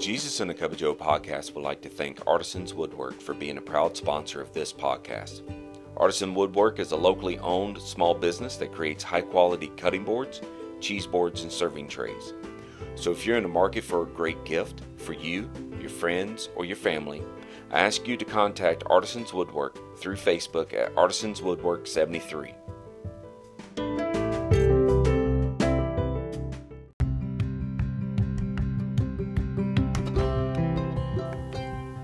Jesus and a Cup of Joe podcast would like to thank Artisans Woodwork for being a proud sponsor of this podcast. Artisan Woodwork is a locally owned small business that creates high quality cutting boards, cheese boards, and serving trays. So if you're in the market for a great gift for you, your friends, or your family, I ask you to contact Artisans Woodwork through Facebook at Artisans Woodwork 73.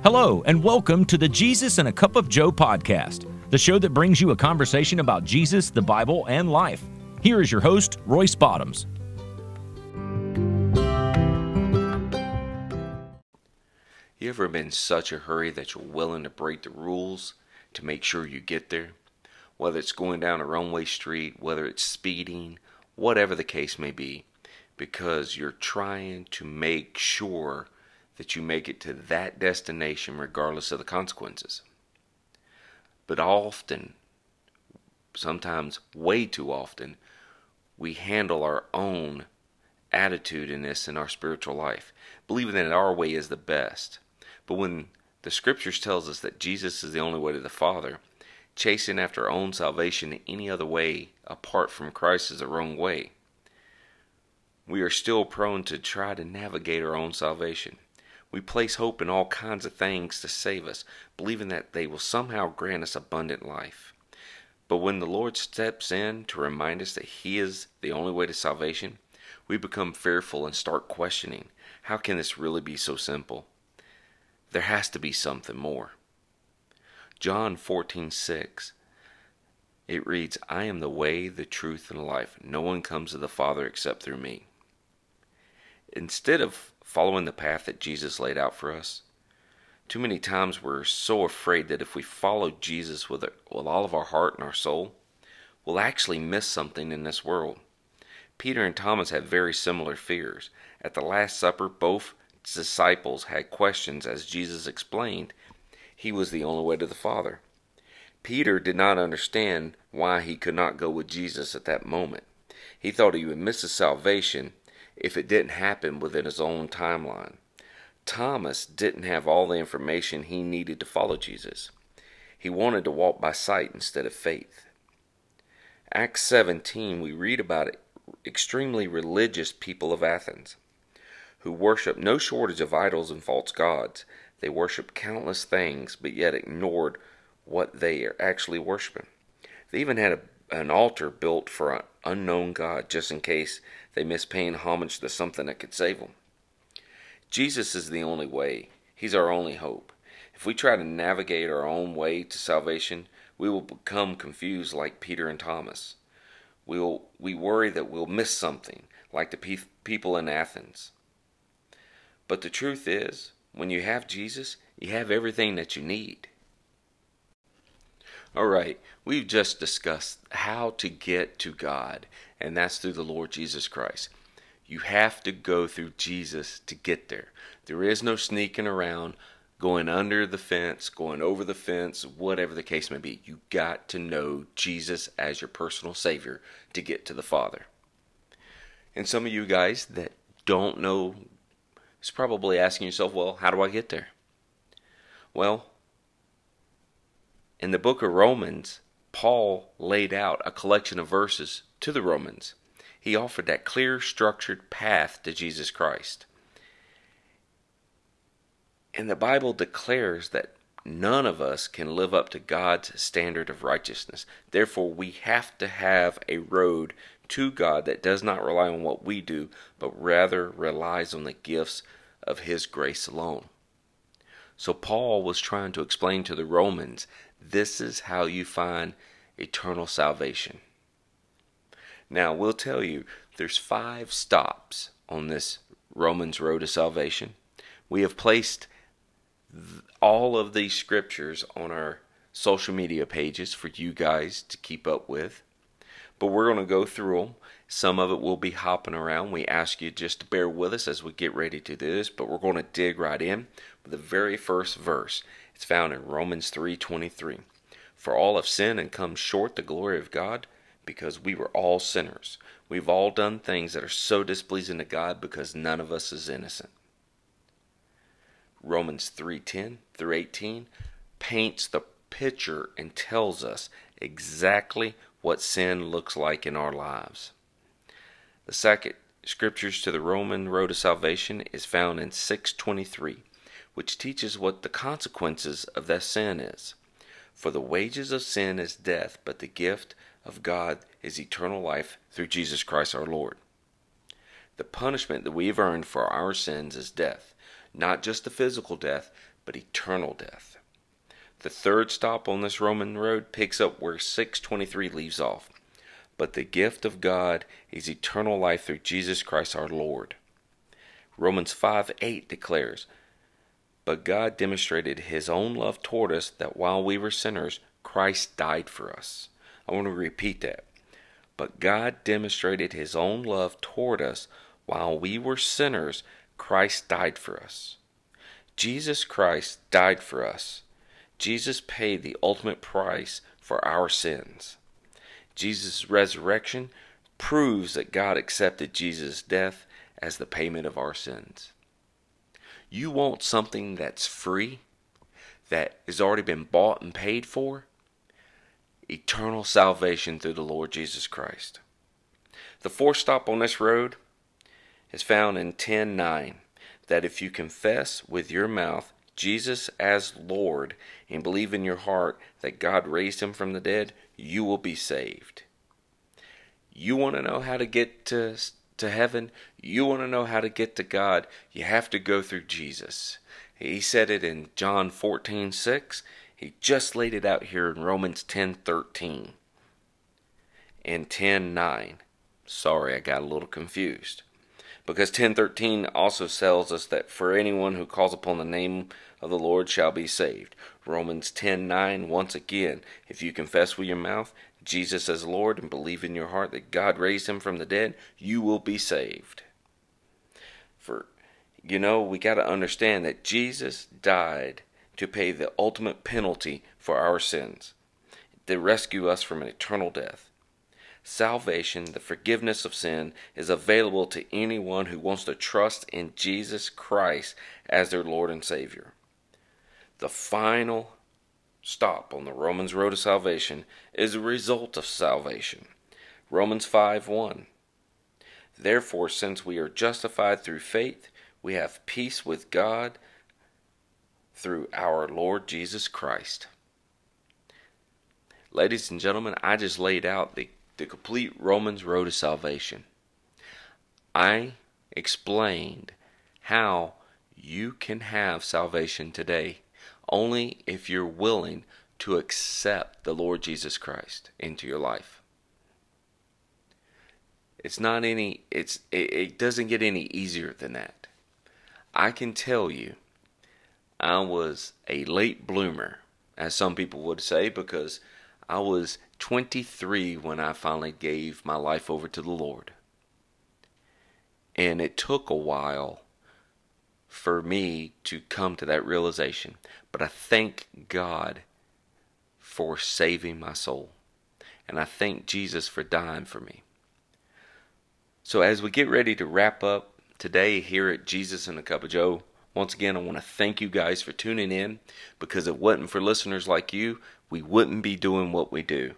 Hello, and welcome to the Jesus and a Cup of Joe podcast, the show that brings you a conversation about Jesus, the Bible, and life. Here is your host, Royce Bottoms. You ever been in such a hurry that you're willing to break the rules to make sure you get there? Whether it's going down a one way street, whether it's speeding, whatever the case may be, because you're trying to make sure that you make it to that destination regardless of the consequences. But often, sometimes way too often, we handle our own attitude in this in our spiritual life, believing that our way is the best. But when the scriptures tells us that Jesus is the only way to the Father, chasing after our own salvation any other way apart from Christ is the wrong way. We are still prone to try to navigate our own salvation. We place hope in all kinds of things to save us, believing that they will somehow grant us abundant life. But when the Lord steps in to remind us that He is the only way to salvation, we become fearful and start questioning how can this really be so simple? There has to be something more. John 14:6 it reads, I am the way, the truth, and the life. No one comes to the Father except through me. Instead of following the path that Jesus laid out for us. Too many times we're so afraid that if we follow Jesus with, with all of our heart and our soul, we'll actually miss something in this world. Peter and Thomas had very similar fears. At the Last Supper, both disciples had questions as Jesus explained he was the only way to the Father. Peter did not understand why he could not go with Jesus at that moment. He thought he would miss his salvation if it didn't happen within his own timeline. Thomas didn't have all the information he needed to follow Jesus. He wanted to walk by sight instead of faith. Acts 17, we read about extremely religious people of Athens who worshiped no shortage of idols and false gods. They worshiped countless things, but yet ignored what they are actually worshiping. They even had a, an altar built for an unknown God just in case they miss paying homage to something that could save them. Jesus is the only way. He's our only hope. If we try to navigate our own way to salvation, we will become confused like Peter and Thomas. We'll, we worry that we'll miss something, like the pe- people in Athens. But the truth is, when you have Jesus, you have everything that you need. All right, we've just discussed how to get to God, and that's through the Lord Jesus Christ. You have to go through Jesus to get there. There is no sneaking around, going under the fence, going over the fence, whatever the case may be. You got to know Jesus as your personal Savior to get to the Father. And some of you guys that don't know is probably asking yourself, well, how do I get there? Well, in the book of Romans, Paul laid out a collection of verses to the Romans. He offered that clear, structured path to Jesus Christ. And the Bible declares that none of us can live up to God's standard of righteousness. Therefore, we have to have a road to God that does not rely on what we do, but rather relies on the gifts of His grace alone. So, Paul was trying to explain to the Romans this is how you find eternal salvation. Now, we'll tell you there's five stops on this Romans road to salvation. We have placed all of these scriptures on our social media pages for you guys to keep up with. But we're going to go through them. Some of it will be hopping around. We ask you just to bear with us as we get ready to do this, but we're going to dig right in with the very first verse. It's found in Romans 3:23. For all have sinned and come short the glory of God because we were all sinners. We've all done things that are so displeasing to God because none of us is innocent. Romans 3:10 through 18 paints the picture and tells us exactly what sin looks like in our lives. The second scriptures to the Roman road to salvation is found in 623, which teaches what the consequences of that sin is. For the wages of sin is death, but the gift of God is eternal life through Jesus Christ our Lord. The punishment that we've earned for our sins is death, not just the physical death, but eternal death. The third stop on this Roman road picks up where 623 leaves off. But the gift of God is eternal life through Jesus Christ our Lord. Romans 5 8 declares, But God demonstrated his own love toward us that while we were sinners, Christ died for us. I want to repeat that. But God demonstrated his own love toward us while we were sinners, Christ died for us. Jesus Christ died for us. Jesus paid the ultimate price for our sins. Jesus' resurrection proves that God accepted Jesus' death as the payment of our sins. You want something that's free, that has already been bought and paid for? Eternal salvation through the Lord Jesus Christ. The fourth stop on this road is found in 10:9 that if you confess with your mouth Jesus as Lord and believe in your heart that God raised him from the dead, you will be saved. You want to know how to get to to heaven? You want to know how to get to God? You have to go through Jesus. He said it in John 14:6. He just laid it out here in Romans 10:13 and 10:9. Sorry, I got a little confused because 1013 also tells us that for anyone who calls upon the name of the Lord shall be saved. Romans 10:9 once again, if you confess with your mouth Jesus as Lord and believe in your heart that God raised him from the dead, you will be saved. For you know, we got to understand that Jesus died to pay the ultimate penalty for our sins, to rescue us from an eternal death. Salvation, the forgiveness of sin, is available to anyone who wants to trust in Jesus Christ as their Lord and Savior. The final stop on the Romans road to salvation is a result of salvation. Romans 5 1. Therefore, since we are justified through faith, we have peace with God through our Lord Jesus Christ. Ladies and gentlemen, I just laid out the the complete Romans road to salvation. I explained how you can have salvation today only if you're willing to accept the Lord Jesus Christ into your life. It's not any it's it, it doesn't get any easier than that. I can tell you I was a late bloomer as some people would say because I was 23 when I finally gave my life over to the Lord. And it took a while for me to come to that realization. But I thank God for saving my soul. And I thank Jesus for dying for me. So as we get ready to wrap up today here at Jesus and a Cup of Joe, once again, I want to thank you guys for tuning in because if it wasn't for listeners like you, we wouldn't be doing what we do.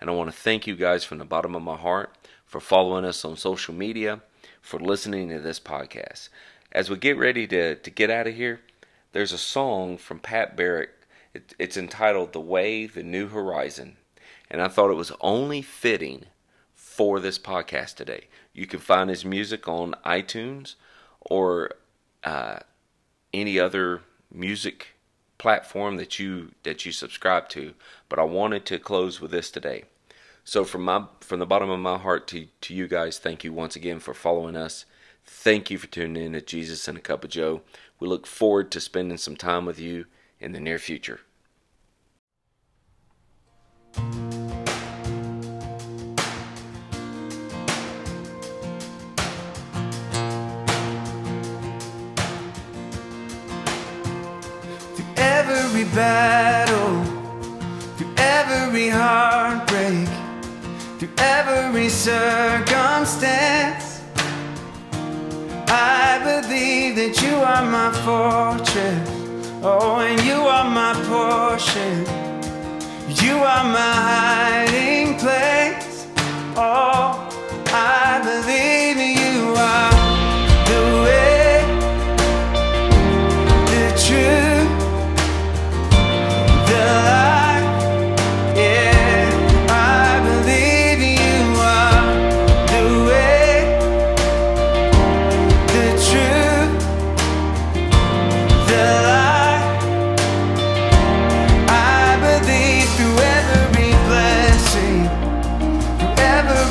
And I want to thank you guys from the bottom of my heart for following us on social media, for listening to this podcast. As we get ready to, to get out of here, there's a song from Pat Barrett. It, it's entitled The Way, The New Horizon. And I thought it was only fitting for this podcast today. You can find his music on iTunes or uh, any other music platform that you that you subscribe to. But I wanted to close with this today. So from my from the bottom of my heart to to you guys, thank you once again for following us. Thank you for tuning in to Jesus and a Cup of Joe. We look forward to spending some time with you in the near future. every battle, through every heartbreak, through every circumstance believe that you are my fortune. Oh, and you are my portion. You are my hiding place. Oh, I believe.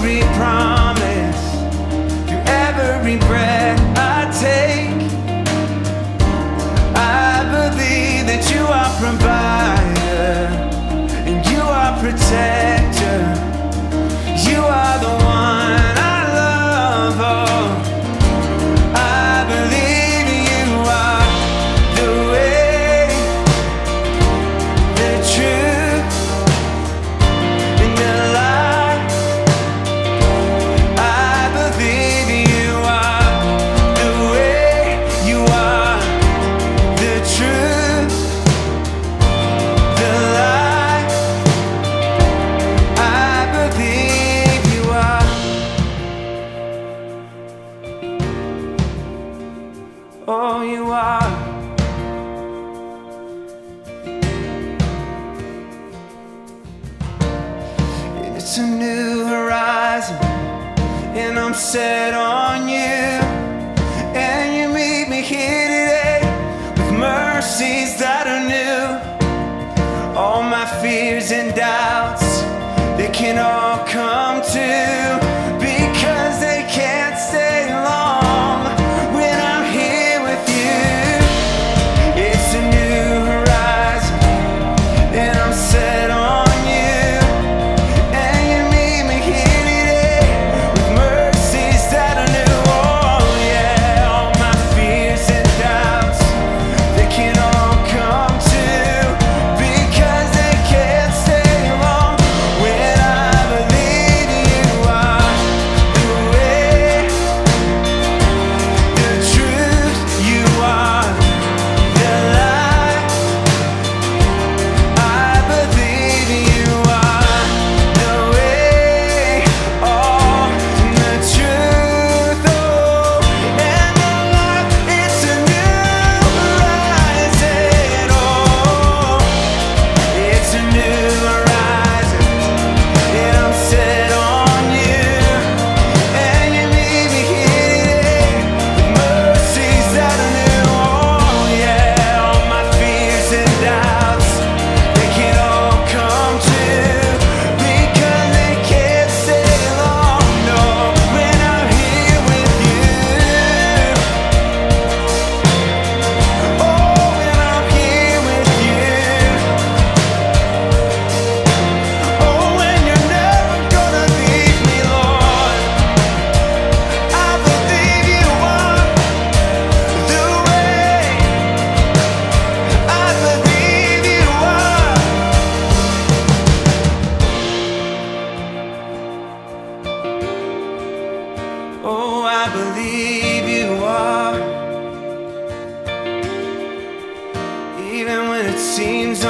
every promise. It's a new horizon, and I'm set on you. even when it seems